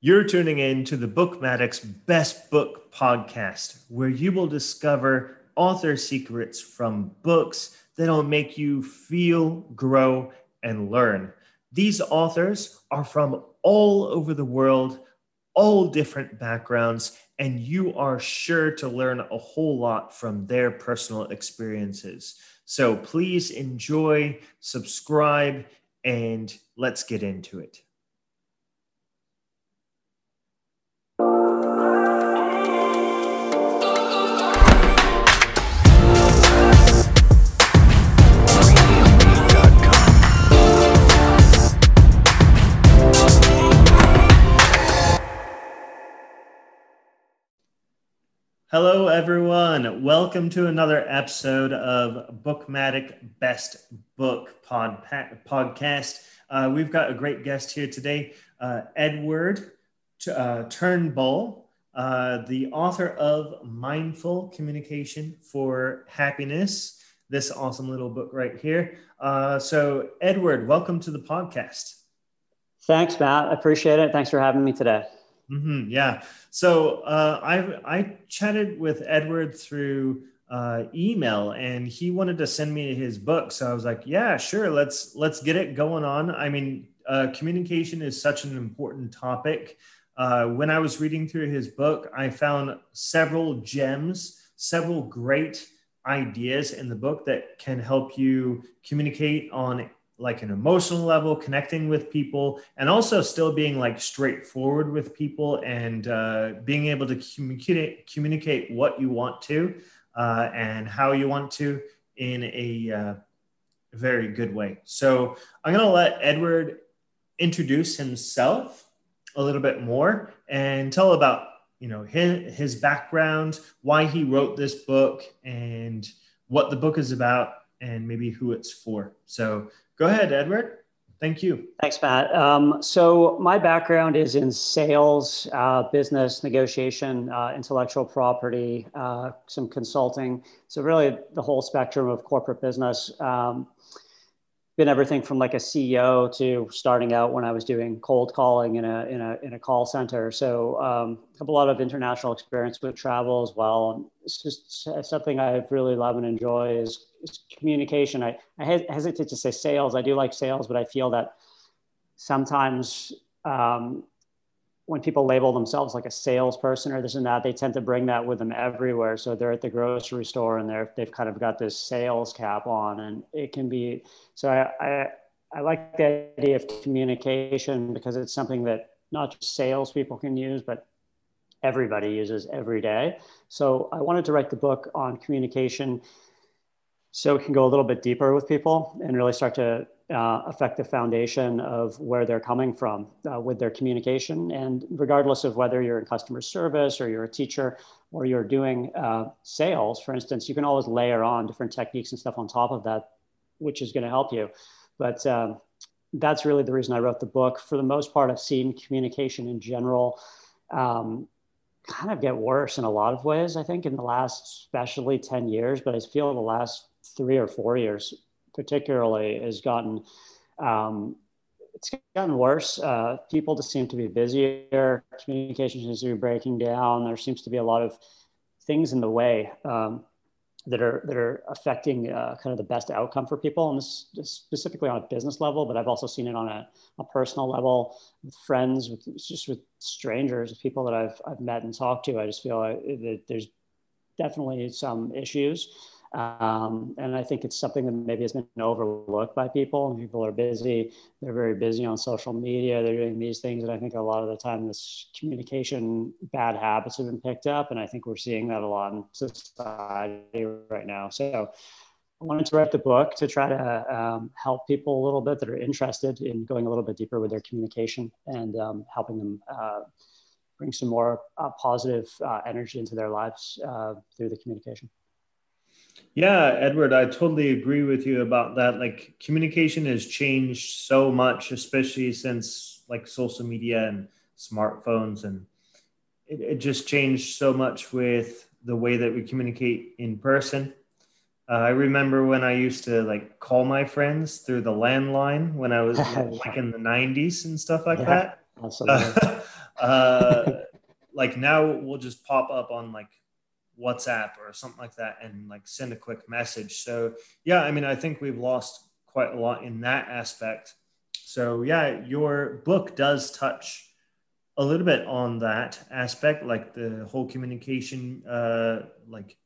You're tuning in to the BookMattic's Best Book podcast, where you will discover author secrets from books that'll make you feel, grow, and learn. These authors are from all over the world, all different backgrounds, and you are sure to learn a whole lot from their personal experiences. So please enjoy, subscribe, and let's get into it. Hello, everyone. Welcome to another episode of BookMattic Best Book pod, podcast. Uh, we've got a great guest here today, uh, Edward uh, Turnbull, uh, the author of Mindful Communication for Happiness. This awesome little book right here. Uh, so, Edward, welcome to the podcast. Thanks, Matt. I appreciate it. Thanks for having me today. Mm-hmm, yeah. So uh, I I chatted with Edward through uh, email, and he wanted to send me his book. So I was like, yeah, sure. Let's let's get it going on. I mean, uh, communication is such an important topic. Uh, when I was reading through his book, I found several gems, several great ideas in the book that can help you communicate on like an emotional level, connecting with people, and also still being like straightforward with people and uh, being able to communicate communicate what you want to uh, and how you want to in a uh, very good way. So I'm going to let Edward introduce himself a little bit more and tell about you know his, his background, why he wrote this book, and what the book is about, and maybe who it's for. So Go ahead, Edward. Thank you. Thanks, Matt. Um, so, my background is in sales, uh, business, negotiation, uh, intellectual property, uh, some consulting. So, really, the whole spectrum of corporate business. Um, been everything from like a CEO to starting out when I was doing cold calling in a in a in a call center. So um, have a lot of international experience with travel as well. It's just something I really love and enjoy is, is communication. I, I hesitate to say sales. I do like sales, but I feel that sometimes um, when people label themselves like a salesperson or this and that, they tend to bring that with them everywhere. So they're at the grocery store and they're they've kind of got this sales cap on, and it can be. So I I, I like the idea of communication because it's something that not just salespeople can use, but everybody uses every day. So I wanted to write the book on communication so it can go a little bit deeper with people and really start to uh, affect the foundation of where they're coming from uh, with their communication. And regardless of whether you're in customer service or you're a teacher or you're doing uh, sales, for instance, you can always layer on different techniques and stuff on top of that, which is going to help you. But um, that's really the reason I wrote the book. For the most part, I've seen communication in general um, kind of get worse in a lot of ways, I think, in the last, especially 10 years, but I feel the last three or four years particularly has gotten um, it's gotten worse. Uh, people just seem to be busier. Communication seems to be breaking down. There seems to be a lot of things in the way um, that are that are affecting uh, kind of the best outcome for people, and this, specifically on a business level. But I've also seen it on a, a personal level with friends, with just with strangers, with people that I've I've met and talked to. I just feel like that there's definitely some issues. Um, and I think it's something that maybe has been overlooked by people. People are busy. They're very busy on social media. They're doing these things. And I think a lot of the time, this communication bad habits have been picked up. And I think we're seeing that a lot in society right now. So I wanted to write the book to try to um, help people a little bit that are interested in going a little bit deeper with their communication and um, helping them uh, bring some more uh, positive uh, energy into their lives uh, through the communication. Yeah, Edward, I totally agree with you about that. Like communication has changed so much, especially since like social media and smartphones and it, it just changed so much with the way that we communicate in person. Uh, I remember when I used to like call my friends through the landline when I was like in the 90s and stuff like yeah, that. Uh, uh, like now we'll just pop up on like WhatsApp or something like that and like send a quick message. So yeah, I mean, I think we've lost quite a lot in that aspect. So yeah, your book does touch a little bit on that aspect, like the whole communication, uh, like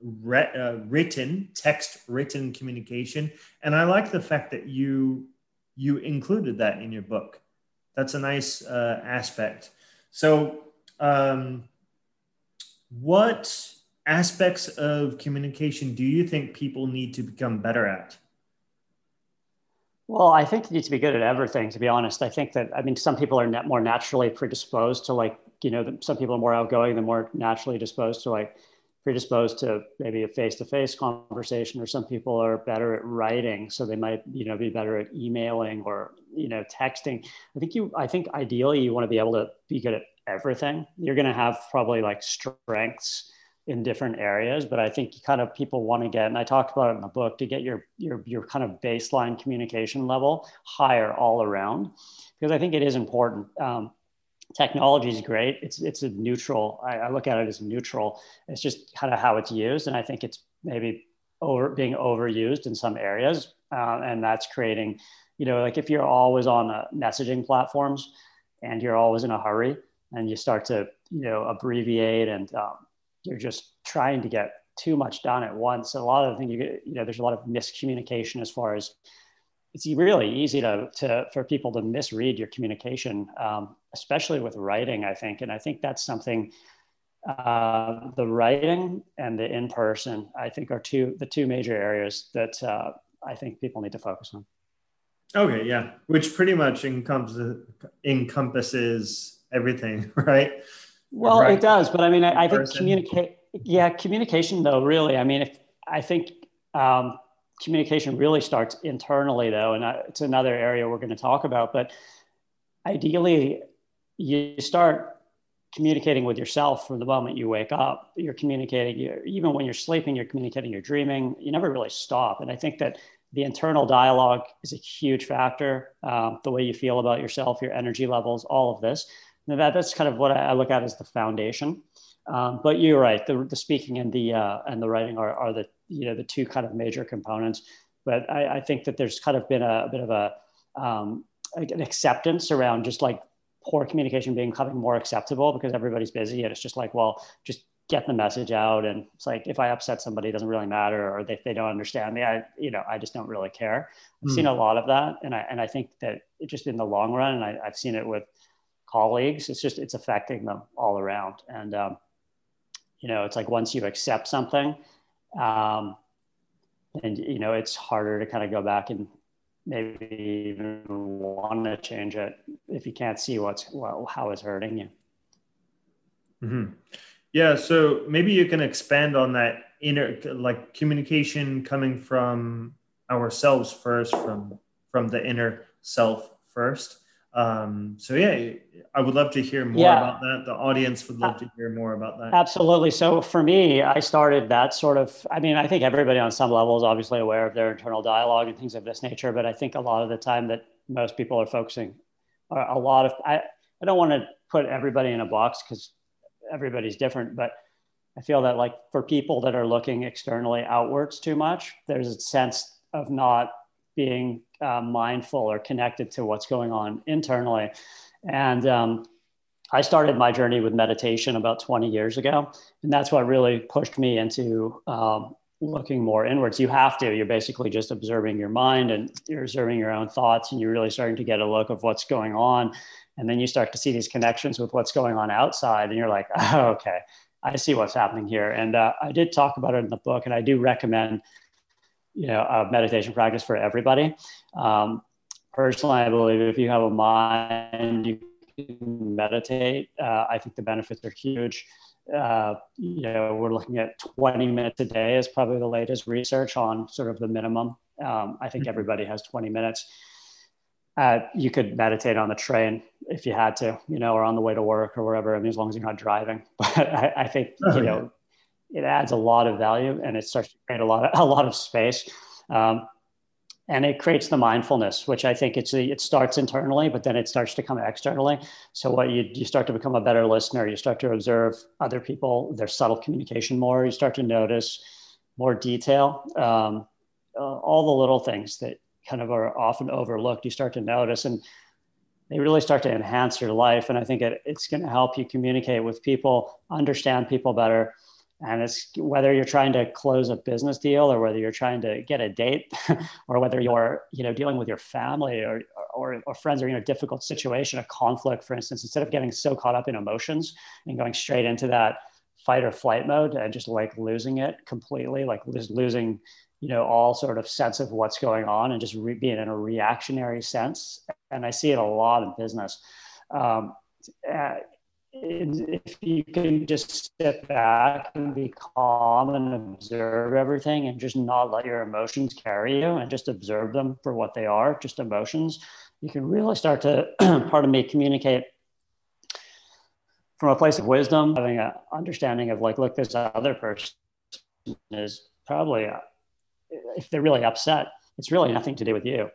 re- uh, written text, written communication, and I like the fact that you you included that in your book. That's a nice uh, aspect. So, um, what aspects of communication do you think people need to become better at? Well, I think you need to be good at everything, to be honest. I think that, I mean, some people are net more naturally predisposed to like, you know, some people are more outgoing, they're more naturally disposed to like predisposed to maybe a face-to-face conversation or some people are better at writing so they might you know be better at emailing or you know texting i think you i think ideally you want to be able to be good at everything. You're going to have probably like strengths in different areas but i think kind of people want to get and i talked about it in the book to get your your your kind of baseline communication level higher all around because i think it is important. Um, technology is great. It's it's a neutral I, I look at it as neutral. It's just kind of how it's used and i think it's maybe over being overused in some areas uh, and that's creating you know like if you're always on uh, messaging platforms and you're always in a hurry and you start to you know abbreviate and um, you're just trying to get too much done at once. So a lot of the things you get, you know, there's a lot of miscommunication as far as it's really easy to, to for people to misread your communication, um, especially with writing. I think, and I think that's something. Uh, the writing and the in person, I think, are two the two major areas that uh, I think people need to focus on. Okay, yeah, which pretty much encompasses encompasses everything, right? Well, right. it does, but I mean, I, I think communicate. Yeah, communication though. Really, I mean, if I think um, communication really starts internally though, and I, it's another area we're going to talk about. But ideally, you start communicating with yourself from the moment you wake up. You're communicating. You're, even when you're sleeping, you're communicating. You're dreaming. You never really stop. And I think that the internal dialogue is a huge factor. Um, the way you feel about yourself, your energy levels, all of this. Now that, that's kind of what I, look at as the foundation. Um, but you're right. The, the speaking and the uh, and the writing are, are the you know the two kind of major components. But I, I think that there's kind of been a, a bit of a um, an acceptance around just like poor communication being becoming more acceptable because everybody's busy and it's just like well just get the message out and it's like if i upset somebody it doesn't really matter or if they don't understand me i you know i just don't really care i've mm. seen a lot of that and i and i think that it just in the long run and I, i've seen it with colleagues. It's just it's affecting them all around. And um, you know, it's like once you accept something, um, and you know, it's harder to kind of go back and maybe even want to change it if you can't see what's well, how it's hurting you. Mm-hmm. Yeah. So maybe you can expand on that inner like communication coming from ourselves first, from from the inner self first. Um, so yeah, I would love to hear more yeah. about that. The audience would love to hear more about that. Absolutely. So for me, I started that sort of. I mean, I think everybody on some level is obviously aware of their internal dialogue and things of this nature, but I think a lot of the time that most people are focusing are a lot of. I I don't want to put everybody in a box because everybody's different, but I feel that like for people that are looking externally outwards too much, there's a sense of not being uh, mindful or connected to what's going on internally. And um, I started my journey with meditation about 20 years ago. And that's what really pushed me into um, looking more inwards. You have to, you're basically just observing your mind and you're observing your own thoughts, and you're really starting to get a look of what's going on. And then you start to see these connections with what's going on outside, and you're like, oh, okay, I see what's happening here. And uh, I did talk about it in the book, and I do recommend you know a meditation practice for everybody. Um, personally, I believe if you have a mind, you can meditate. Uh, I think the benefits are huge. Uh, you know, we're looking at 20 minutes a day is probably the latest research on sort of the minimum. Um, I think mm-hmm. everybody has 20 minutes. Uh, you could meditate on the train if you had to, you know, or on the way to work or wherever. I mean, as long as you're not driving. But I, I think, oh, you know, it adds a lot of value and it starts to create a lot of, a lot of space. Um, and it creates the mindfulness which i think it's it starts internally but then it starts to come externally. So what you you start to become a better listener you start to observe other people their subtle communication more you start to notice more detail. Um, uh, all the little things that kind of are often overlooked you start to notice and they really start to enhance your life. And i think it, it's going to help you communicate with people understand people better and it's whether you're trying to close a business deal or whether you're trying to get a date or whether you're you know dealing with your family or, or, or friends or in a difficult situation a conflict for instance instead of getting so caught up in emotions and going straight into that fight or flight mode and just like losing it completely like just losing you know all sort of sense of what's going on and just re- being in a reactionary sense. And i see it a lot in business. Um, uh, if you can just sit back and be calm and observe everything and just not let your emotions carry you and just observe them for what they are, just emotions, you can really start to, pardon me, communicate from a place of wisdom, having an understanding of like, look, this other person is probably, uh, if they're really upset, it's really nothing to do with you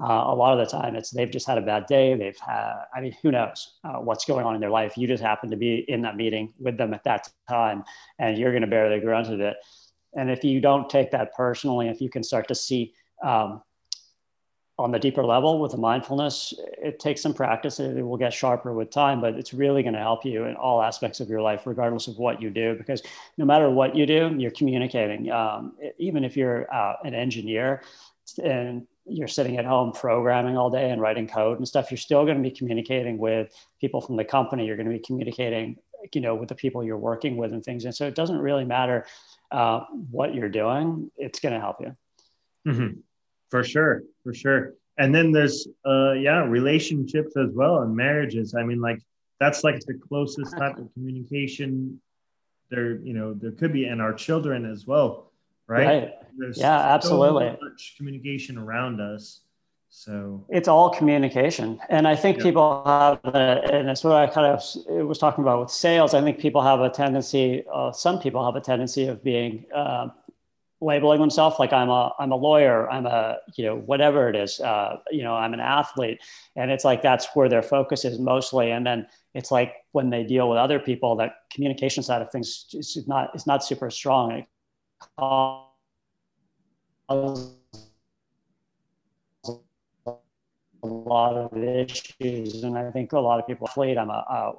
uh, a lot of the time it's they've just had a bad day they've had i mean who knows uh, what's going on in their life. You just happen to be in that meeting with them at that time and you're going to bear the grunt of it. And if you don't take that personally if you can start to see um, on the deeper level with the mindfulness it takes some practice it will get sharper with time but it's really going to help you in all aspects of your life regardless of what you do because no matter what you do you're communicating. Um, even if you're uh, an engineer and you're sitting at home programming all day and writing code and stuff, you're still going to be communicating with people from the company. You're going to be communicating, you know, with the people you're working with and things. And so it doesn't really matter uh, what you're doing; it's going to help you. Mm-hmm. For sure, for sure. And then there's, uh, yeah, relationships as well and marriages. I mean, like that's like the closest type of communication there. You know, there could be, and our children as well right? right. There's yeah, absolutely. So much communication around us. So it's all communication. And I think people have, a, and that's what I kind of was talking about with sales. I think people have a tendency, uh, some people have a tendency of being, uh, labeling themselves like I'm a, I'm a lawyer, I'm a, you know, whatever it is, uh, you know, I'm an athlete. And it's like, that's where their focus is mostly. And then it's like when they deal with other people, that communication side of things is not, is not super strong. It cause a lot of issues and i think a lot of people afraid i'm a,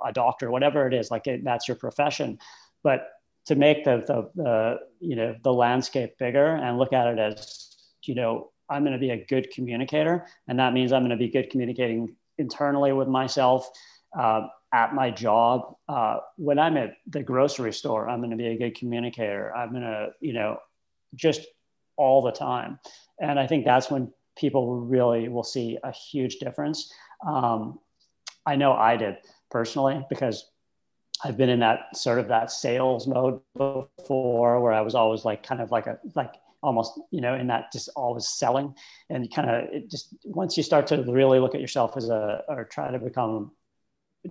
a, a doctor whatever it is like it, that's your profession. But to make the, the, the you know the landscape bigger and look at it as you know i'm going to be a good communicator and that means i'm going to be good communicating internally with myself uh, at my job uh, when i'm at the grocery store i'm going to be a good communicator i'm going to you know just all the time. And I think that's when people really will see a huge difference. Um, I know I did personally because I've been in that sort of that sales mode before where I was always like kind of like a like almost you know in that just always selling and kind of just once you start to really look at yourself as a or try to become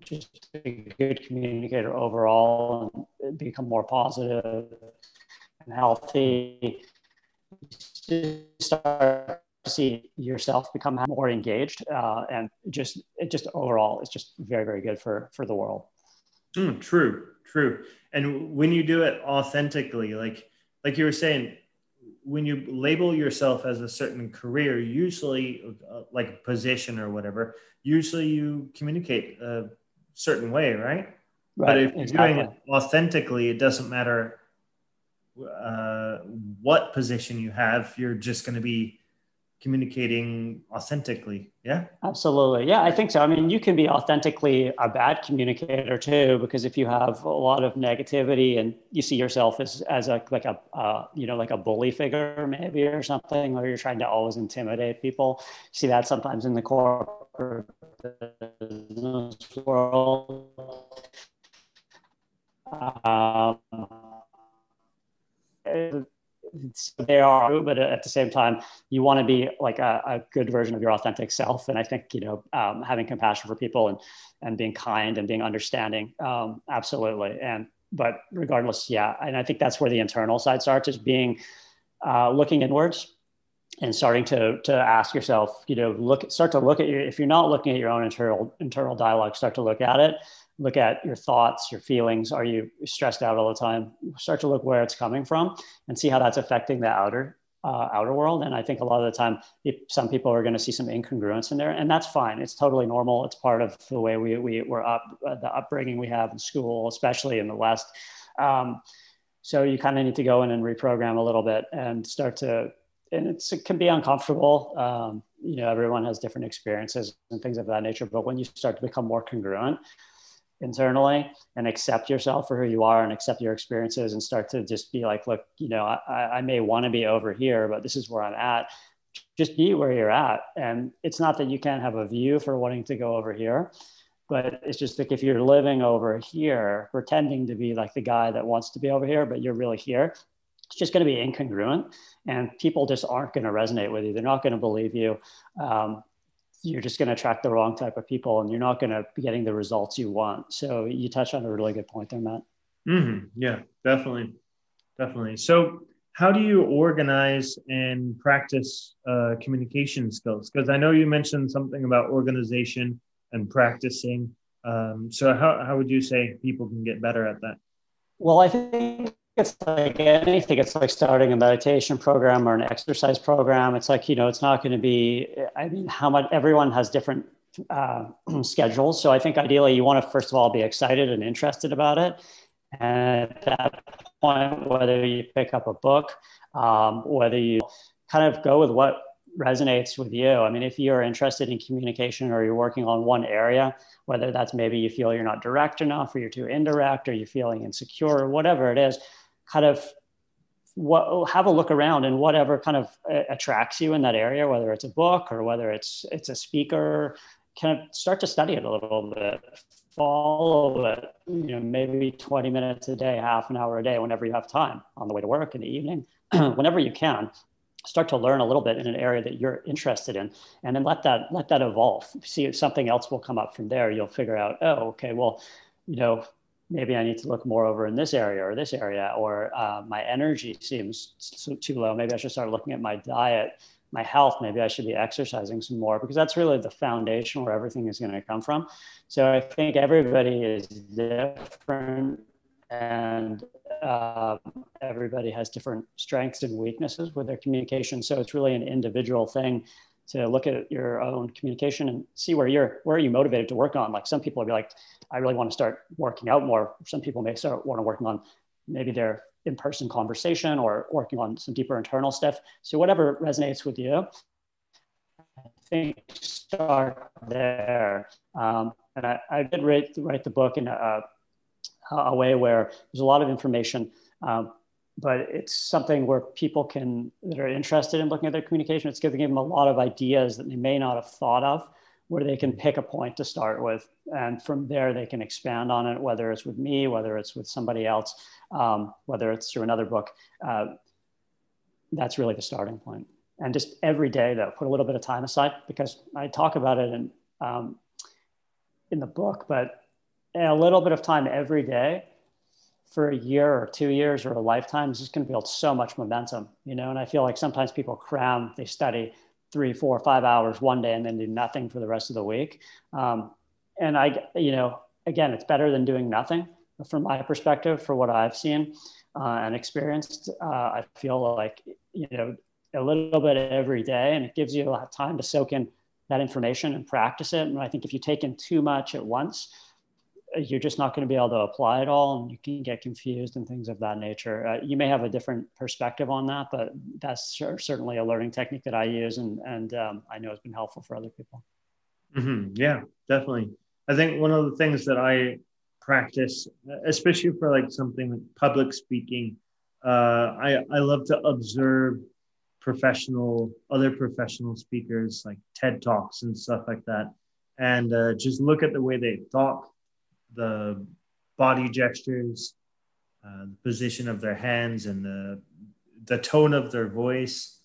just be a good communicator overall and become more positive and healthy. Start to see yourself become more engaged uh, and just just overall it's just very very good for for the world. Mm, true true. And when you do it authentically like like you were saying when you label yourself as a certain career usually uh, like a position or whatever usually you communicate a certain way right, right but if you're exactly. doing it authentically it doesn't matter uh, what position you have, you're just going to be communicating authentically. Yeah. Absolutely. Yeah, I think so. I mean, you can be authentically a bad communicator too, because if you have a lot of negativity and you see yourself as, as a, like a, uh, you know, like a bully figure maybe or something, or you're trying to always intimidate people. see that sometimes in the corporate business world. Um, they are, but at the same time, you want to be like a, a, good version of your authentic self. And I think you know, um, having compassion for people and and being kind and being understanding, um, absolutely. And but regardless, yeah, and I think that's where the internal side starts is being uh, looking inwards and starting to to ask yourself, you know, look start to look at your if you're not looking at your own internal internal dialogue, start to look at it. Look at your thoughts, your feelings. Are you stressed out all the time? Start to look where it's coming from and see how that's affecting the outer uh, outer world. And I think a lot of the time, some people are going to see some incongruence in there, and that's fine. It's totally normal. It's part of the way we, we were up, uh, the upbringing we have in school, especially in the West. Um, so you kind of need to go in and reprogram a little bit and start to, and it can be uncomfortable. Um, you know, everyone has different experiences and things of that nature. But when you start to become more congruent, internally and accept yourself for who you are and accept your experiences and start to just be like, look, you know, I, I may want to be over here, but this is where I'm at. Just be where you're at. And it's not that you can't have a view for wanting to go over here, but it's just like if you're living over here, pretending to be like the guy that wants to be over here, but you're really here, it's just going to be incongruent and people just aren't going to resonate with you. They're not going to believe you. Um, you're just going to attract the wrong type of people and you're not going to be getting the results you want. So you touched on a really good point there, Matt. Mm-hmm. Yeah, definitely. Definitely. So how do you organize and practice uh, communication skills? Because I know you mentioned something about organization and practicing. Um, so how, how would you say people can get better at that? Well, I think it's like anything. It's like starting a meditation program or an exercise program. It's like you know it's not going to be i mean how much everyone has different uh, schedules. So i think ideally you want to first of all be excited and interested about it. And at that point whether you pick up a book um, whether you kind of go with what resonates with you. I mean if you're interested in communication or you're working on one area whether that's maybe you feel you're not direct enough or you're too indirect or you're feeling insecure or whatever it is kind of what, have a look around and whatever kind of uh, attracts you in that area, whether it's a book or whether it's it's a speaker, kind of start to study it a little bit, follow it. You know, maybe 20 minutes a day, half an hour a day, whenever you have time on the way to work in the evening, whenever you can. Start to learn a little bit in an area that you're interested in, and then let that let that evolve. See if something else will come up from there. You'll figure out, oh, okay, well, you know, maybe I need to look more over in this area or this area, or uh, my energy seems too low. Maybe I should start looking at my diet, my health. Maybe I should be exercising some more because that's really the foundation where everything is going to come from. So I think everybody is different and uh, everybody has different strengths and weaknesses with their communication. So it's really an individual thing to look at your own communication and see where you're where are you motivated to work on? Like some people will be like i really want to start working out more. Some people may start want to work on maybe their in-person conversation or working on some deeper internal stuff. So whatever resonates with you i think start there. Um, and I, I, did write, write the book in a, a way where there's a lot of information. Um, but it's something where people can that are interested in looking at their communication it's giving them a lot of ideas that they may not have thought of where they can pick a point to start with. And from there they can expand on it whether it's with me whether it's with somebody else um, whether it's through another book. Uh, that's really the starting point. And just every day though put a little bit of time aside because i talk about it in um, in the book but a little bit of time every day for a year or two years or a lifetime is just going to build so much momentum, you know. And I feel like sometimes people cram, they study three, four, five hours one day and then do nothing for the rest of the week. Um, and I, you know, again, it's better than doing nothing from my perspective, for what I've seen uh, and experienced. Uh, I feel like, you know, a little bit every day, and it gives you a lot of time to soak in that information and practice it. And I think if you take in too much at once, you're just not going to be able to apply it all and you can get confused and things of that nature. Uh, you may have a different perspective on that, but that's certainly a learning technique that I use and, and um, I know it's been helpful for other people. Mm-hmm. Yeah, definitely. I think one of the things that I practice, especially for like something like public speaking, uh, I, I love to observe professional, other professional speakers like TED Talks and stuff like that. And uh, just look at the way they talk the body gestures, uh, the position of their hands, and the the tone of their voice.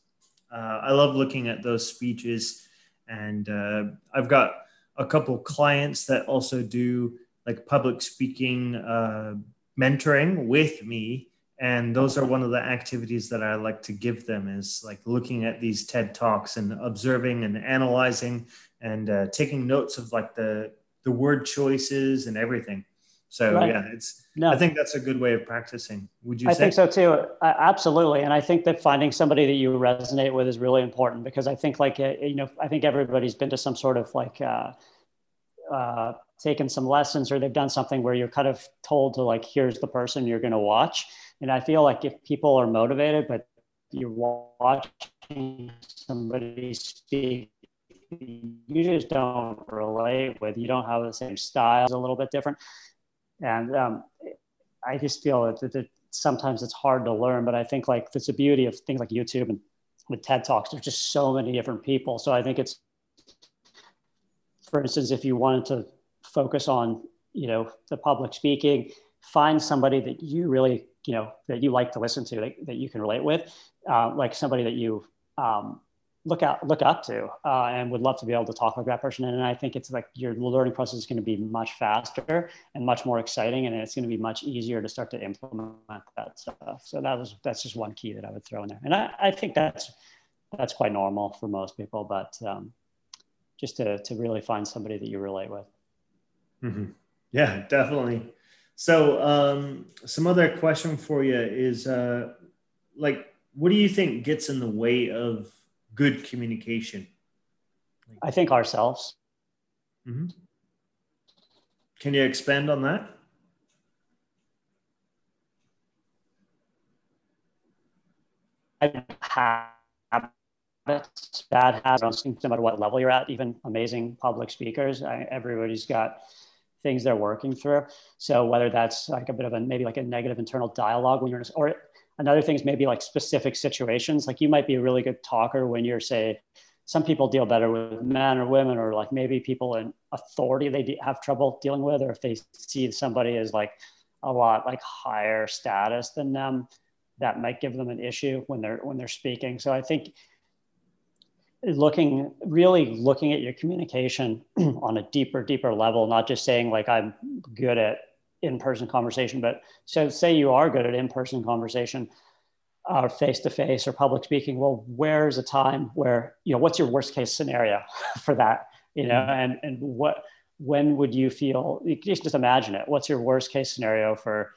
Uh, I love looking at those speeches, and uh, I've got a couple clients that also do like public speaking uh, mentoring with me, and those are one of the activities that i like to give them is like looking at these ted talks and observing and analyzing and uh, taking notes of like the the word choices and everything so right. yeah it's no. i think that's a good way of practicing would you i say? think so too uh, absolutely and i think that finding somebody that you resonate with is really important because i think like uh, you know i think everybody's been to some sort of like uh, uh, taken some lessons or they've done something where you're kind of told to like here's the person you're going to watch and i feel like if people are motivated but you're watching somebody speak you just don't relate with you don't have the same style it's a little bit different. And um, i just feel that, that sometimes it's hard to learn but i think like it's the beauty of things like youtube and with ted talks there's just so many different people. So i think it's for instance if you wanted to focus on you know the public speaking find somebody that you really you know that you like to listen to that, that you can relate with uh, like somebody that you um, look out look up to uh, and would love to be able to talk like that person and i think it's like your learning process is going to be much faster and much more exciting and it's going to be much easier to start to implement that stuff so that was that's just one key that i would throw in there and i, I think that's that's quite normal for most people but um, just to, to really find somebody that you relate with Mm-hmm. Yeah, definitely. So, um, some other question for you is uh, like, what do you think gets in the way of good communication? I think ourselves. Mm-hmm. Can you expand on that? I have habits, bad habits, no matter what level you're at, even amazing public speakers. I, everybody's got things they're working through. So whether that's like a bit of a maybe like a negative internal dialogue when you're in a, or another thing is maybe like specific situations. Like you might be a really good talker when you're say some people deal better with men or women or like maybe people in authority they have trouble dealing with or if they see somebody as like a lot like higher status than them that might give them an issue when they're when they're speaking so i think looking really looking at your communication on a deeper deeper level not just saying like i'm good at in-person conversation but so say you are good at in-person conversation or face-to-face or public speaking well where's a time where you know what's your worst case scenario for that? You know mm-hmm. and and what when would you feel you can just imagine it. What's your worst case scenario for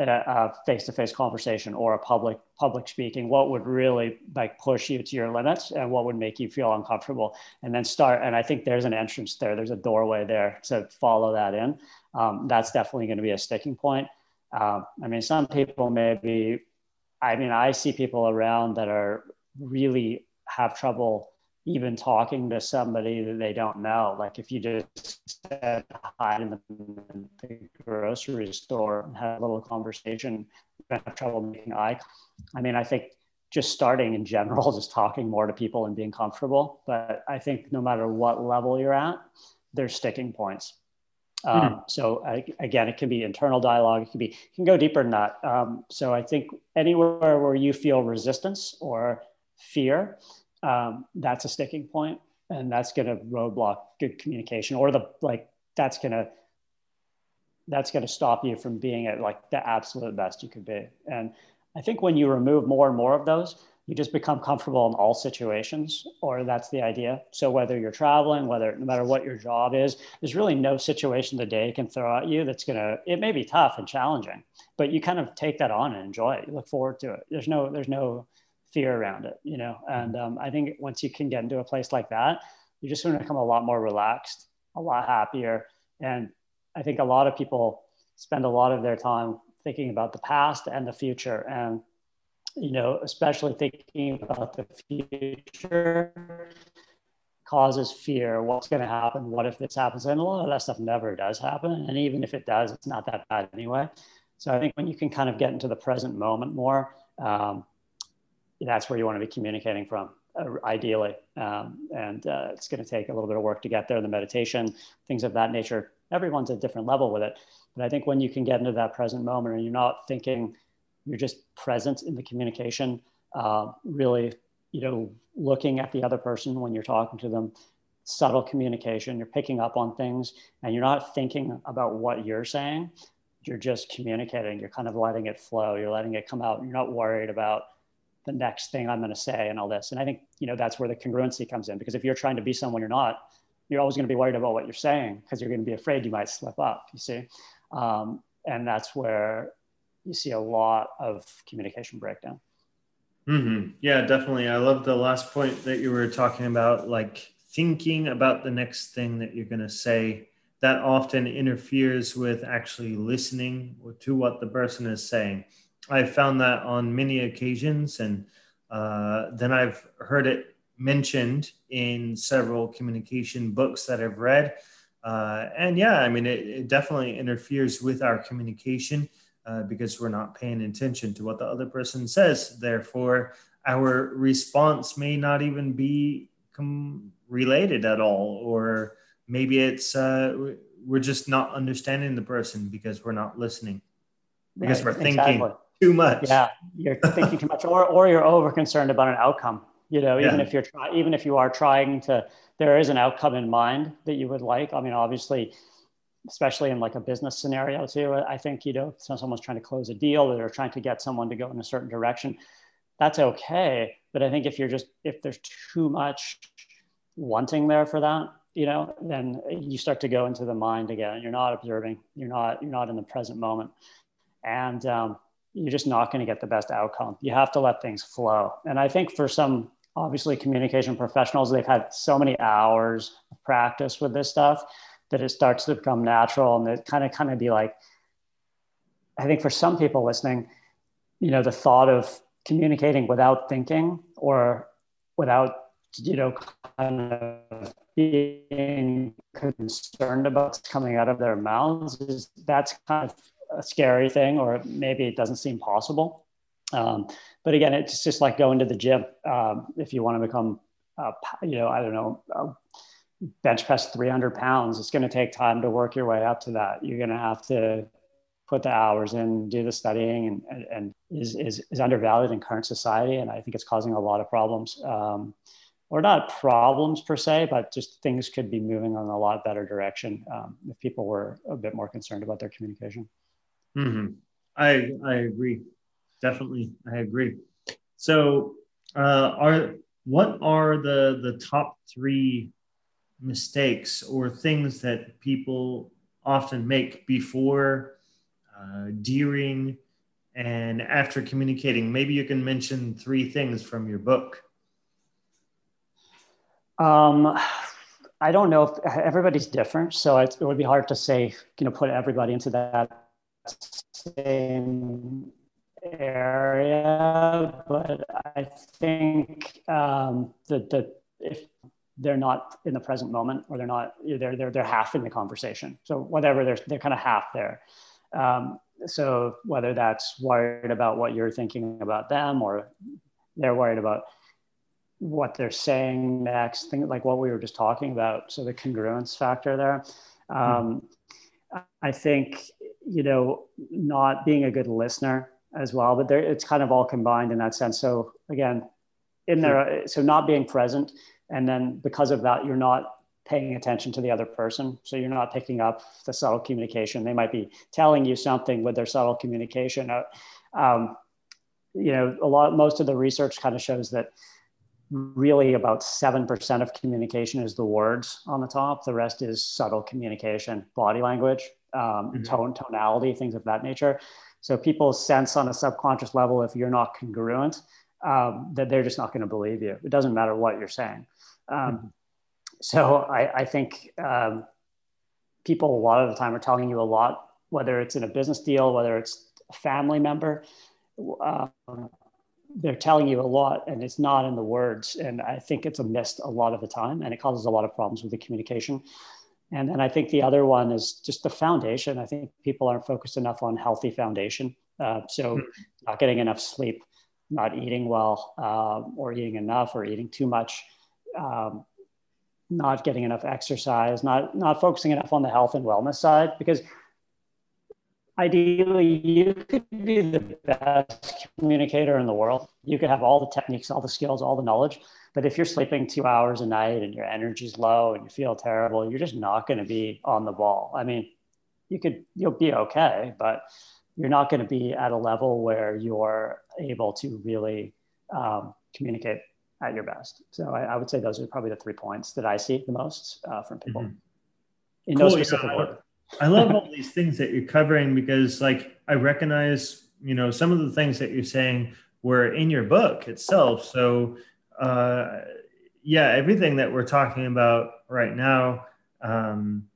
a face-to-face conversation or a public public speaking? What would really like push you to your limits and what would make you feel uncomfortable? And then start and i think there's an entrance there. There's a doorway there to follow that in um, that's definitely going to be a sticking point um, i mean some people maybe i mean i see people around that are really have trouble even talking to somebody that they don't know. Like if you just said hi in the, in the grocery store and had a little conversation, have trouble making eye. I mean, I think just starting in general, just talking more to people and being comfortable. But I think no matter what level you're at, there's sticking points. Um, mm. So I, again, it can be internal dialogue. It can be it can go deeper than that. Um, so I think anywhere where you feel resistance or fear, um, that's a sticking point and that's going to roadblock good communication or the like that's going to that's going to stop you from being at like the absolute best you could be and i think when you remove more and more of those you just become comfortable in all situations or that's the idea so whether you're traveling whether no matter what your job is there's really no situation the day can throw at you that's going to it may be tough and challenging but you kind of take that on and enjoy it you look forward to it there's no there's no fear around it, you know. And um, I think once you can get into a place like that, you're just going to become a lot more relaxed, a lot happier. And I think a lot of people spend a lot of their time thinking about the past and the future. And, you know, especially thinking about the future causes fear. What's going to happen? What if this happens? And a lot of that stuff never does happen. And even if it does, it's not that bad anyway. So I think when you can kind of get into the present moment more, um, that's where you want to be communicating from uh, ideally um, and uh, it's going to take a little bit of work to get there the meditation things of that nature everyone's at a different level with it but i think when you can get into that present moment and you're not thinking you're just present in the communication uh, really you know looking at the other person when you're talking to them subtle communication you're picking up on things and you're not thinking about what you're saying you're just communicating. You're kind of letting it flow. You're letting it come out. You're not worried about the next thing I'm going to say and all this. And I think you know that's where the congruency comes in because if you're trying to be someone you're not, you're always going to be worried about what you're saying because you're going to be afraid you might slip up. You see, um, and that's where you see a lot of communication breakdown. Mm-hmm. Yeah, definitely. I love the last point that you were talking about, like thinking about the next thing that you're going to say. That often interferes with actually listening to what the person is saying. I've found that on many occasions, and uh, then I've heard it mentioned in several communication books that I've read. Uh, and yeah, I mean, it, it definitely interferes with our communication uh, because we're not paying attention to what the other person says. Therefore, our response may not even be com- related at all, or maybe it's uh, we're just not understanding the person because we're not listening because right, we're thinking exactly. too much. Yeah, you're thinking too much, or or you're over concerned about an outcome. You know, even yeah. if you're trying, even if you are trying to, there is an outcome in mind that you would like. I mean, obviously, especially in like a business scenario too. I think, you know, so someone's trying to close a deal or they're trying to get someone to go in a certain direction, that's okay. But I think if you're just, if there's too much wanting there for that, you know, then you start to go into the mind again. You're not observing. You're not. You're not in the present moment, and um, you're just not going to get the best outcome. You have to let things flow. And I think for some, obviously, communication professionals, they've had so many hours of practice with this stuff that it starts to become natural and it kind of kind of be like i think for some people listening you know the thought of communicating without thinking or without you know kind of being concerned about what's coming out of their mouths is that's kind of a scary thing or maybe it doesn't seem possible. Um, but again it's just like going to the gym um, if you want to become uh, you know i don't know bench press 300 pounds, it's going to take time to work your way up to that. You're going to have to put the hours in, do the studying, and, and, is, is, is, undervalued in current society. And I think it's causing a lot of problems. Um, or not problems per se, but just things could be moving in a lot better direction um, if people were a bit more concerned about their communication. Mm-hmm. I I agree, definitely. I agree. So, uh, are what are the the top three mistakes or things that people often make before, uh, during, and after communicating? Maybe you can mention three things from your book. Um, I don't know if everybody's different, so it, it would be hard to say, you know, put everybody into that same area. But I think um, the the if they're not in the present moment or they're not they're they're, they're half in the conversation. So whatever they're, they're kind of half there. Um, so whether that's worried about what you're thinking about them or they're worried about what they're saying next thing like what we were just talking about so the congruence factor there. Um, mm-hmm. i think you know not being a good listener as well but there it's kind of all combined in that sense. So again in there so not being present and then because of that you're not paying attention to the other person. So you're not picking up the subtle communication. They might be telling you something with their subtle communication. Uh, um, you know a lot most of the research kind of shows that really about 7% of communication is the words on the top. The rest is subtle communication body language um, mm-hmm. tone tonality things of that nature. So people sense on a subconscious level if you're not congruent um, that they're just not going to believe you. It doesn't matter what you're saying um, so I, I think um, people a lot of the time are telling you a lot, whether it's in a business deal, whether it's a family member. Um, they're telling you a lot and it's not in the words. And I think it's a missed a lot of the time and it causes a lot of problems with the communication. And then I think the other one is just the foundation. I think people aren't focused enough on healthy foundation. Uh, so hmm. not getting enough sleep, not eating well, uh, or eating enough, or eating too much, um, not getting enough exercise, not not focusing enough on the health and wellness side, because ideally you could be the best communicator in the world. You could have all the techniques, all the skills, all the knowledge, but if you're sleeping two hours a night and your energy's low and you feel terrible, you're just not going to be on the ball. I mean, you could you'll be okay, but you're not going to be at a level where you're able to really um, communicate at your best. So I, I, would say those are probably the three points that I see the most uh, from people mm-hmm. in cool, no specific yeah, order. I love all these things that you're covering because, like, I recognize, you know, some of the things that you're saying were in your book itself. So, uh, yeah, everything that we're talking about right now, um,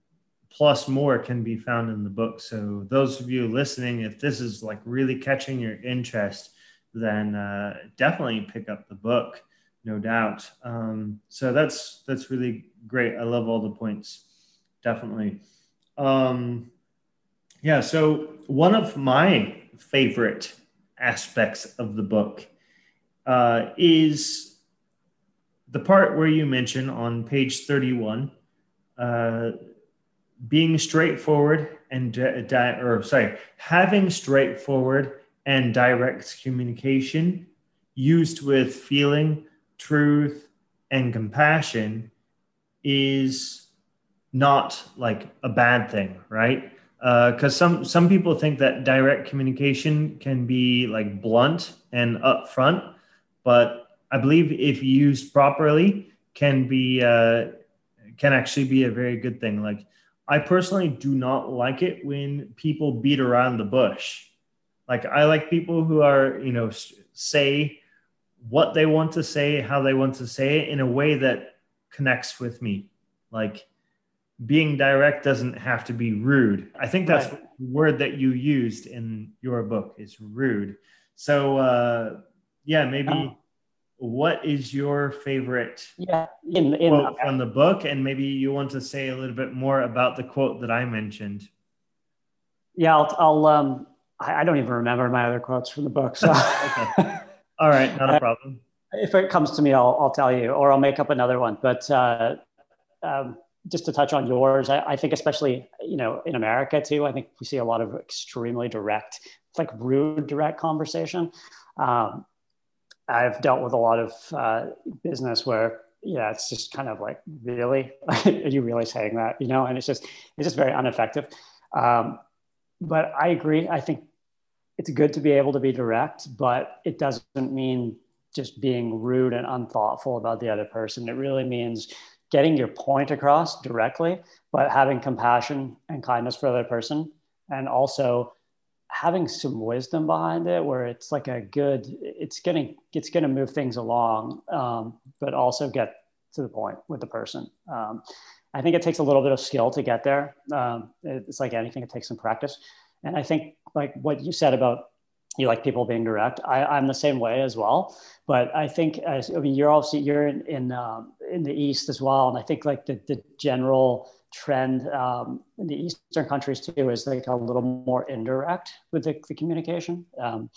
plus more, can be found in the book. So, those of you listening, if this is like really catching your interest, then uh, definitely pick up the book, no doubt. Um, so that's that's really great. I love all the points, definitely. Um, yeah. So one of my favorite aspects of the book uh, is the part where you mention on page 31 uh, being straightforward and di-, di- or sorry having straightforward and direct communication used with feeling truth and compassion is not like a bad thing, right? Because uh, some some people think that direct communication can be like blunt and upfront, but I believe if used properly, can be uh, can actually be a very good thing. Like I personally do not like it when people beat around the bush. Like I like people who are you know say what they want to say, how they want to say it in a way that connects with me. Like being direct doesn't have to be rude. I think that's right. the word that you used in your book is rude. So uh, yeah, maybe um, what is your favorite yeah, in, in, quote from the book? And maybe you want to say a little bit more about the quote that I mentioned. Yeah, I'll, I'll um, I, don't even remember my other quotes from the book. So. okay. All right, not a problem. if it comes to me, I'll, I'll tell you, or I'll make up another one. But uh, um, just to touch on yours, I, I, think especially you know in America too, I think we see a lot of extremely direct, like rude direct conversation. Um, I've dealt with a lot of uh, business where yeah, it's just kind of like really, are you really saying that? You know, and it's just it's just very ineffective. Um, but I agree. I think it's good to be able to be direct, but it doesn't mean just being rude and unthoughtful about the other person. It really means getting your point across directly, but having compassion and kindness for the other person. And also having some wisdom behind it where it's like a good, it's gonna, it's gonna move things along, um, but also get to the point with the person. Um, I think it takes a little bit of skill to get there. Um, it's like anything, it takes some practice. And I think like what you said about you like people being direct. I, I'm the same way as well. But I think as I mean, you're obviously you're in in, um, in the East as well, and I think like the the general trend um, in the Eastern countries too is like a little more indirect with the, the communication, um,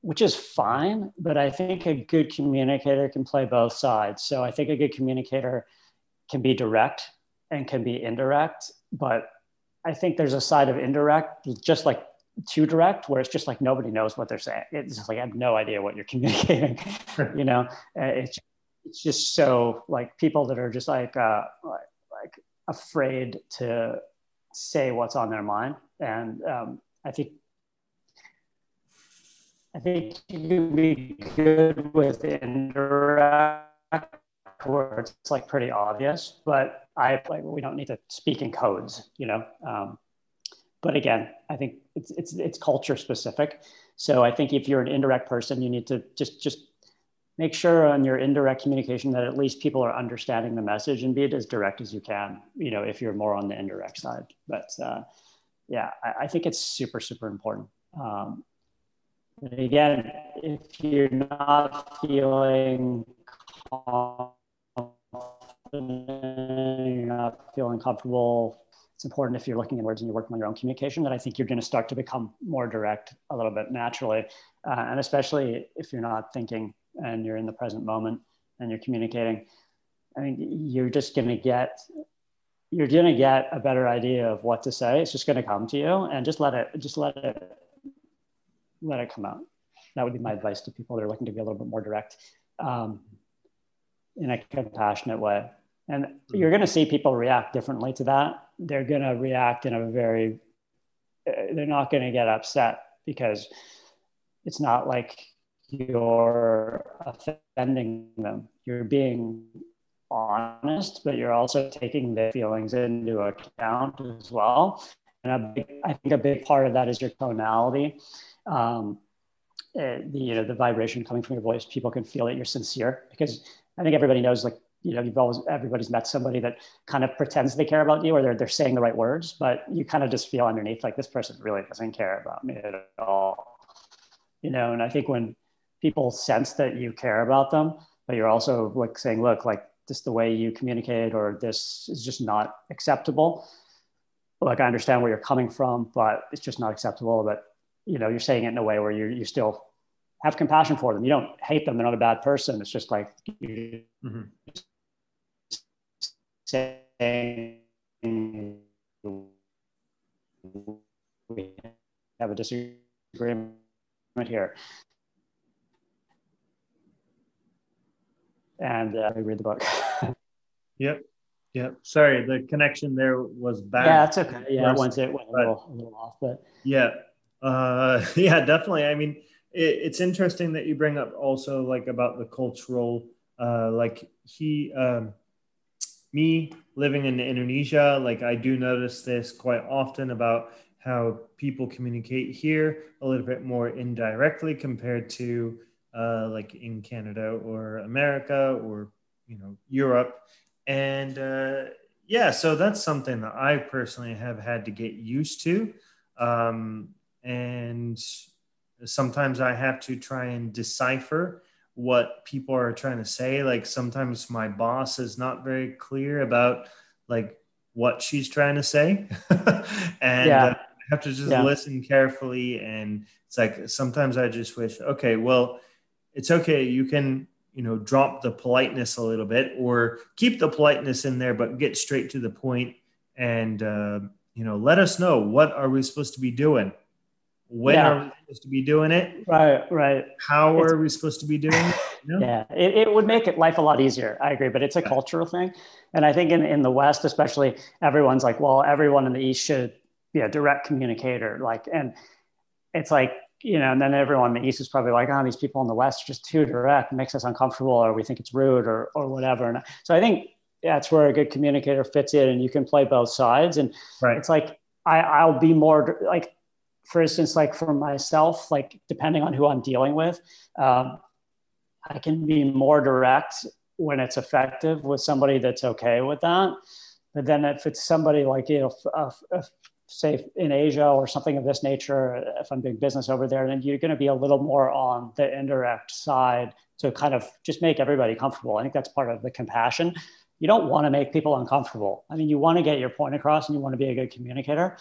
which is fine. But I think a good communicator can play both sides. So I think a good communicator can be direct and can be indirect, but I think there's a side of indirect, just like too direct where it's just like nobody knows what they're saying. It's just like i have no idea what you're communicating you know? It's it's just so like people that are just like uh like, like afraid to say what's on their mind. And um, i think i think you can be good with indirect where it's like pretty obvious but i like we don't need to speak in codes you know um, but again, I think it's it's it's culture specific. So I think if you're an indirect person, you need to just just make sure on your indirect communication that at least people are understanding the message and be it as direct as you can. You know, if you're more on the indirect side, but uh, yeah, I, I, think it's super super important. Um, again, if you're not feeling confident, you're not feeling comfortable it's important if you're looking inwards and you're working on your own communication that I think you're going to start to become more direct a little bit naturally. Uh, and especially if you're not thinking and you're in the present moment and you're communicating, I mean, you're just going to get, you're going to get a better idea of what to say. It's just going to come to you and just let it, just let it, let it come out. That would be my advice to people that are looking to be a little bit more direct um, in a compassionate way. And you're going to see people react differently to that they're going to react in a very uh, they're not going to get upset because it's not like you're offending them. You're being honest, but you're also taking their feelings into account as well. And a big, I think a big part of that is your tonality. Um, uh, the, you know, the vibration coming from your voice, people can feel that you're sincere because I think everybody knows like, you know, you've always, everybody's met somebody that kind of pretends they care about you or they're, they're saying the right words, but you kind of just feel underneath like this person really doesn't care about me at all. You know, and I think when people sense that you care about them, but you're also like saying, look, like just the way you communicate or this is just not acceptable. Like I understand where you're coming from, but it's just not acceptable. But you know, you're saying it in a way where you're you still have compassion for them. You don't hate them; they're not a bad person. It's just like you mm-hmm. saying we have a disagreement here. and uh, I read the book. yep. Yep. Sorry, the connection there was bad. Yeah, that's okay. Yeah, once it went a little, a little off, but yeah, uh, yeah, definitely. I mean, it, it's interesting that you bring up also like about the cultural, uh, like he, um, me living in Indonesia, like I do notice this quite often about how people communicate here a little bit more indirectly compared to uh, like in Canada or America or you know Europe, and uh, yeah, so that's something that I personally have had to get used to, um, and sometimes I have to try and decipher what people are trying to say. Like sometimes my boss is not very clear about like what she's trying to say, and yeah. uh, I have to just yeah. listen carefully. And it's like sometimes I just wish, okay, well it's okay. You can, you know, drop the politeness a little bit or keep the politeness in there, but get straight to the point and, uh, you know, let us know what are we supposed to be doing? When yeah. are we supposed to be doing it? Right, right. How it's, are we supposed to be doing it? You know? Yeah, it, it would make it life a lot easier. I agree, but it's a yeah. cultural thing. And I think in, in the West, especially, everyone's like, well, everyone in the East should be a direct communicator. Like, and it's like, you know, and then everyone in the East is probably like, oh, these people in the West are just too direct, makes us uncomfortable, or we think it's rude or, or whatever. And so I think that's where a good communicator fits in and you can play both sides. And right. it's like, I, I'll be more like, for instance, like for myself, like depending on who I'm dealing with, um, I can be more direct when it's effective with somebody that's okay with that. But then if it's somebody like, you know, a say in Asia or something of this nature, if I'm doing business over there, then you're going to be a little more on the indirect side to kind of just make everybody comfortable. I think that's part of the compassion. You don't want to make people uncomfortable. I mean, you want to get your point across and you want to be a good communicator,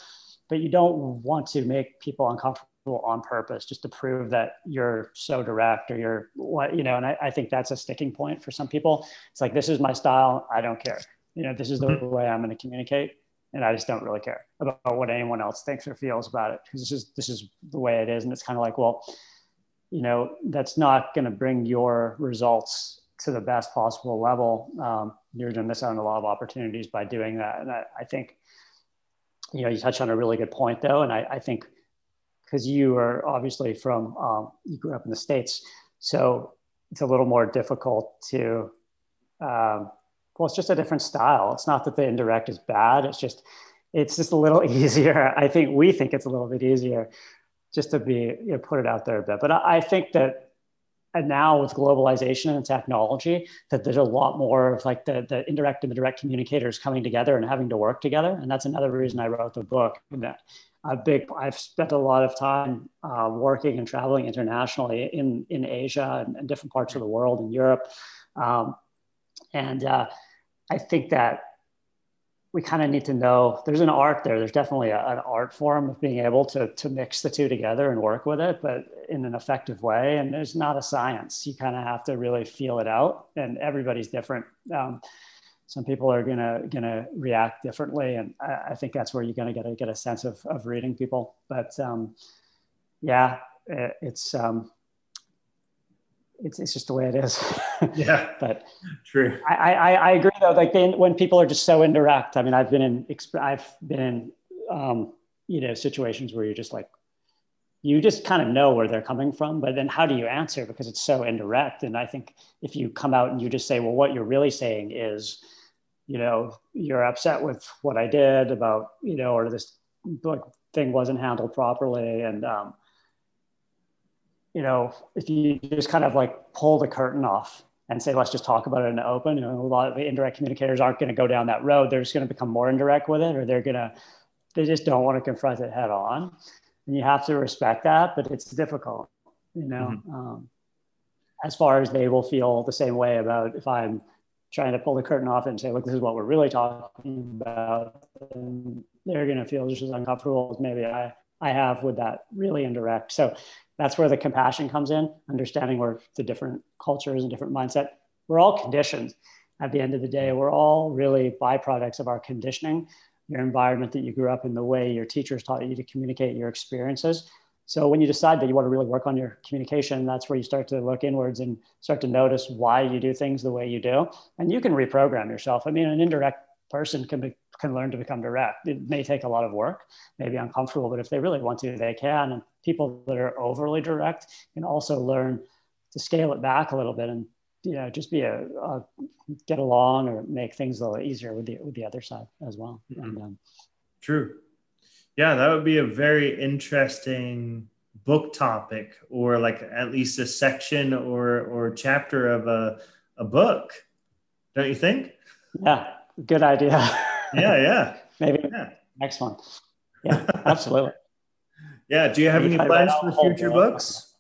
but you don't want to make people uncomfortable on purpose just to prove that you're so direct or you're what, you know, and I, I think that's a sticking point for some people. It's like, this is my style. I don't care. You know, this is the mm-hmm. way I'm going to communicate and I just don't really care about what anyone else thinks or feels about it because this is this is the way it is, and it's kind of like, well, you know, that's not going to bring your results to the best possible level. Um, you're going to miss out on a lot of opportunities by doing that, and I, I think, you know, you touched on a really good point though, and I, I think because you are obviously from um, you grew up in the states, so it's a little more difficult to um, well, it's just a different style. It's not that the indirect is bad. It's just, it's just a little easier. I think we think it's a little bit easier just to be, you know, put it out there a bit. But I, I think that and now with globalization and technology, that there's a lot more of like the, the indirect and the direct communicators coming together and having to work together. And that's another reason I wrote the book. That a big, I've spent a lot of time uh, working and traveling internationally in, in Asia and, and, different parts of the world in Europe. Um, and uh, I think that we kind of need to know there's an art there. There's definitely a, an art form of being able to, to mix the two together and work with it, but in an effective way. And there's not a science. You kind of have to really feel it out, and everybody's different. Um, some people are gonna gonna react differently, and I, I think that's where you're gonna get a get a sense of of reading people. But um, yeah, it, it's um, it's, it's just the way it is. yeah. but true. I, I, I agree though. Like they, when people are just so indirect, I mean, I've been in, I've been in um, you know, situations where you're just like, you just kind of know where they're coming from, but then how do you answer because it's so indirect? And I think if you come out and you just say, well, what you're really saying is, you know, you're upset with what I did about, you know, or this thing wasn't handled properly, and um, you know, if you just kind of like pull the curtain off and say, let's just talk about it in the open. You know, a lot of indirect communicators aren't going to go down that road. They're just going to become more indirect with it, or they're going to, they just don't want to confront it head on and you have to respect that but it's difficult you know mm-hmm. um, as far as they will feel the same way about if i'm trying to pull the curtain off and say look this is what we're really talking about and they're going to feel just as uncomfortable as maybe i i have with that really indirect so that's where the compassion comes in understanding where the different cultures and different mindset we're all conditioned at the end of the day we're all really byproducts of our conditioning your environment that you grew up in, the way your teachers taught you to communicate your experiences. So when you decide that you want to really work on your communication, that's where you start to look inwards and start to notice why you do things the way you do. And you can reprogram yourself. I mean, an indirect person can be, can learn to become direct. It may take a lot of work, maybe uncomfortable, but if they really want to, they can. And people that are overly direct can also learn to scale it back a little bit and you know just be a, a, get along or make things a little easier with the with the other side as well mm-hmm. and, um, true yeah that would be a very interesting book topic or like at least a section or or chapter of a, a book don't you think yeah good idea yeah yeah maybe yeah. next one yeah absolutely yeah do you have any plans for future books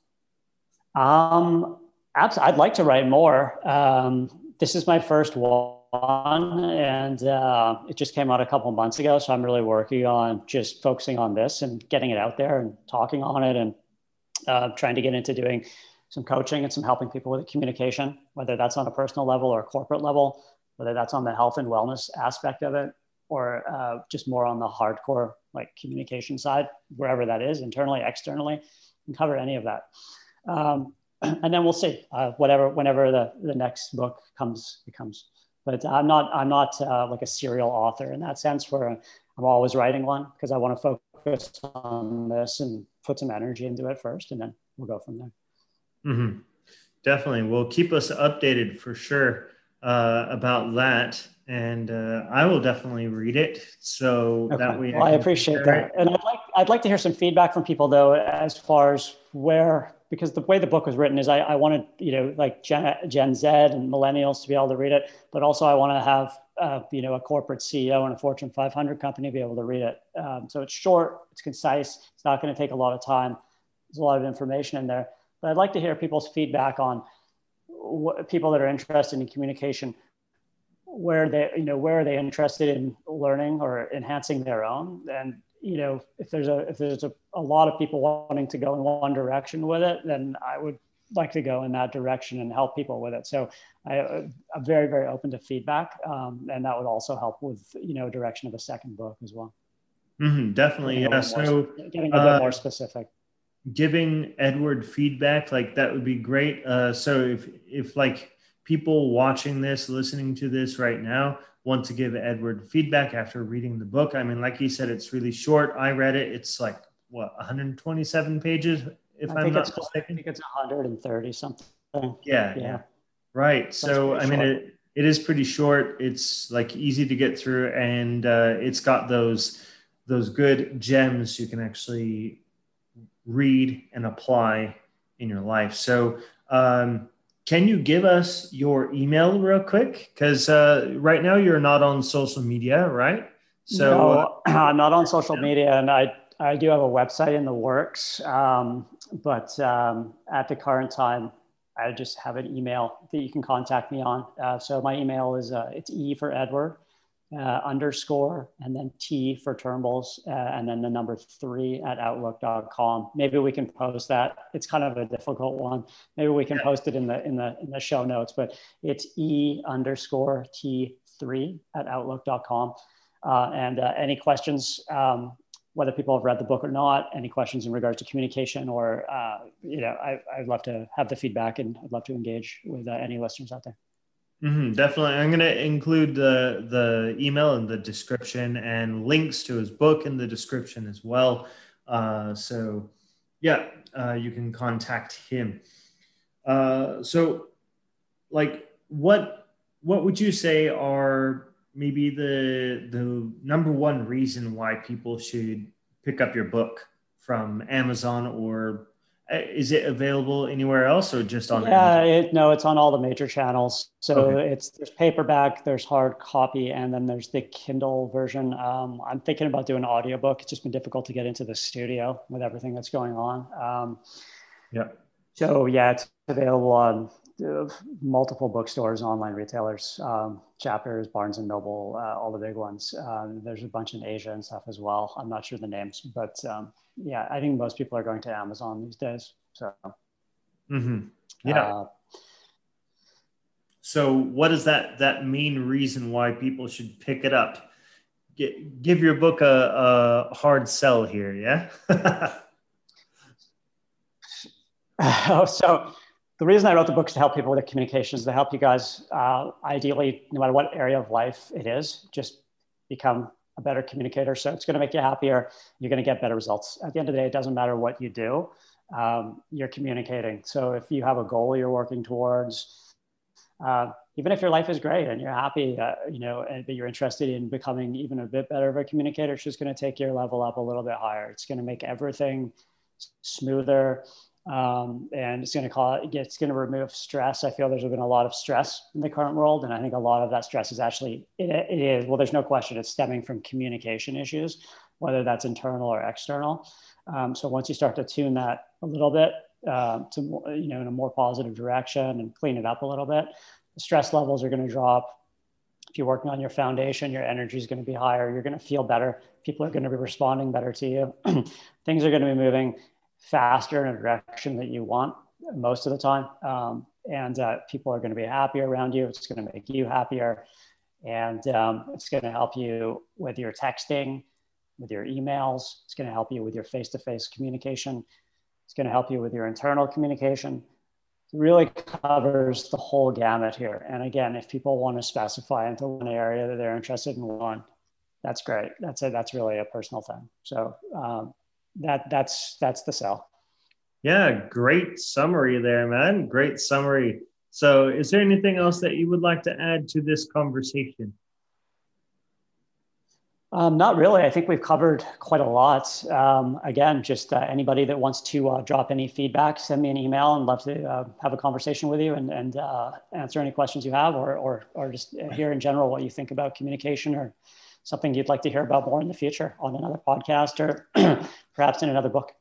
um I'd like to write more. Um, this is my first one, and uh, it just came out a couple months ago. So I'm really working on just focusing on this and getting it out there and talking on it, and uh, trying to get into doing some coaching and some helping people with communication, whether that's on a personal level or a corporate level, whether that's on the health and wellness aspect of it, or uh, just more on the hardcore like communication side, wherever that is, internally, externally, and cover any of that. Um, and then we'll see uh, whatever whenever the, the next book comes it comes. but i'm not i'm not uh, like a serial author in that sense where i'm always writing one because i want to focus on this and put some energy into it first and then we'll go from there mm-hmm. definitely will keep us updated for sure uh, about that and uh, I will definitely read it. So okay. that we. Well, I appreciate that, and I'd like I'd like to hear some feedback from people though, as far as where because the way the book was written is I, I wanted you know like Gen, Gen Z and millennials to be able to read it, but also I want to have uh, you know a corporate CEO and a Fortune 500 company be able to read it. Um, so it's short, it's concise, it's not going to take a lot of time. There's a lot of information in there, but I'd like to hear people's feedback on what, people that are interested in communication. Where they, you know, where are they interested in learning or enhancing their own, and you know, if there's a if there's a, a lot of people wanting to go in one direction with it, then I would like to go in that direction and help people with it. So I, am very, very open to feedback, um, and that would also help with you know direction of a second book as well. Mm-hmm, definitely, yeah. So getting a bit uh, more specific. Giving Edward feedback like that would be great. Uh, so if if like people watching this, listening to this right now, want to give Edward feedback after reading the book. I mean, like he said, it's really short. I read it. It's like what 127 pages, if I am not mistaken. I think it's 130 something. Yeah, yeah, right. That's so I mean, it it is pretty short. It's like easy to get through, and uh, it's got those those good gems you can actually read and apply in your life. So. Um, can you give us your email real quick? Because uh, right now you're not on social media, right? So no, uh, I'm not on social media, and I I do have a website in the works, um, but um, at the current time, I just have an email that you can contact me on. Uh, so my email is uh, it's E for Edward uh, underscore and then T for Turnbulls uh, and then the number three at outlook.com. Maybe we can post that. It's kind of a difficult one. Maybe we can post it in the in the in the show notes, but it's E underscore T three at outlook.com. Uh, and uh, any questions, um, whether people have read the book or not, any questions in regards to communication or, uh, you know, I, I'd love to have the feedback and I'd love to engage with uh, any listeners out there. Mm-hmm, definitely. I'm going to include the, the email in the description and links to his book in the description as well. Uh, so, yeah, uh, you can contact him. Uh, so, like, what what would you say are maybe the the number one reason why people should pick up your book from Amazon or is it available anywhere else or just on yeah it, no it's on all the major channels. So okay. it's there's paperback there's hard copy and then there's the kindle version. Um, i'm thinking about doing an audiobook. It's just been difficult to get into the studio with everything that's going on. Um, yeah. so yeah it's available on uh, multiple bookstores online retailers um, chapters barnes and noble uh, all the big ones um, there's a bunch in asia and stuff as well i'm not sure the names but um, yeah, I think most people are going to Amazon these days. So, mm-hmm. yeah. Uh, so, what is that that main reason why people should pick it up? Get, give your book a, a hard sell here, yeah. oh, so the reason I wrote the book is to help people with their communications, to help you guys, uh, ideally, no matter what area of life it is, just become a better communicator. So it's going to make you happier. You're going to get better results. At the end of the day, it doesn't matter what you do. Um, you're communicating. So if you have a goal you're working towards, uh, even if your life is great and you're happy, uh, you know, and, but you're interested in becoming even a bit better of a communicator, it's just going to take your level up a little bit higher. It's going to make everything smoother um, and it's going to call it, it's going to remove stress. I feel there's been a lot of stress in the current world, and I think a lot of that stress is actually it, it is well. There's no question it's stemming from communication issues, whether that's internal or external. Um, so once you start to tune that a little bit uh, to you know in a more positive direction and clean it up a little bit, the stress levels are going to drop. If you're working on your foundation, your energy is going to be higher. You're going to feel better. People are going to be responding better to you. Things are going to be moving faster in a direction that you want most of the time. Um, and uh, people are going to be happier around you. It's going to make you happier. And um, it's going to help you with your texting, with your emails. It's going to help you with your face to face communication. It's going to help you with your internal communication. It really covers the whole gamut here. And again, if people want to specify into one area that they're interested in one, that's great. That's it. that's really a personal thing. So um, that that's that's the sell. Yeah, great summary there, man. Great summary. So, is there anything else that you would like to add to this conversation? Um, not really. I think we've covered quite a lot. Um, again, just uh, anybody that wants to uh, drop any feedback, send me an email and love to uh, have a conversation with you and, and uh, answer any questions you have or, or, or just hear in general what you think about communication or something you'd like to hear about more in the future on another podcast or perhaps in another book.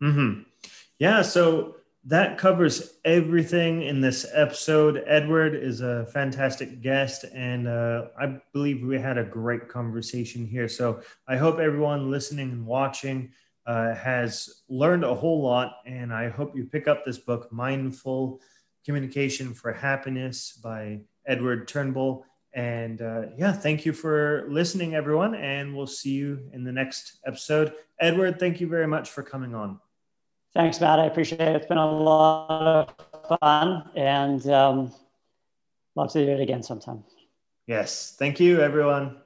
Mm-hmm. Yeah. So that covers everything in this episode. Edward is a fantastic guest, and uh, I believe we had a great conversation here. So I hope everyone listening and watching uh, has learned a whole lot, and I hope you pick up this book, Mindful Communication for Happiness by Edward Turnbull. And uh, yeah, thank you for listening, everyone. And we'll see you in the next episode. Edward, thank you very much for coming on. Thanks, Matt. I appreciate it. It's been a lot of fun and um, love to do it again sometime. Yes. Thank you, everyone.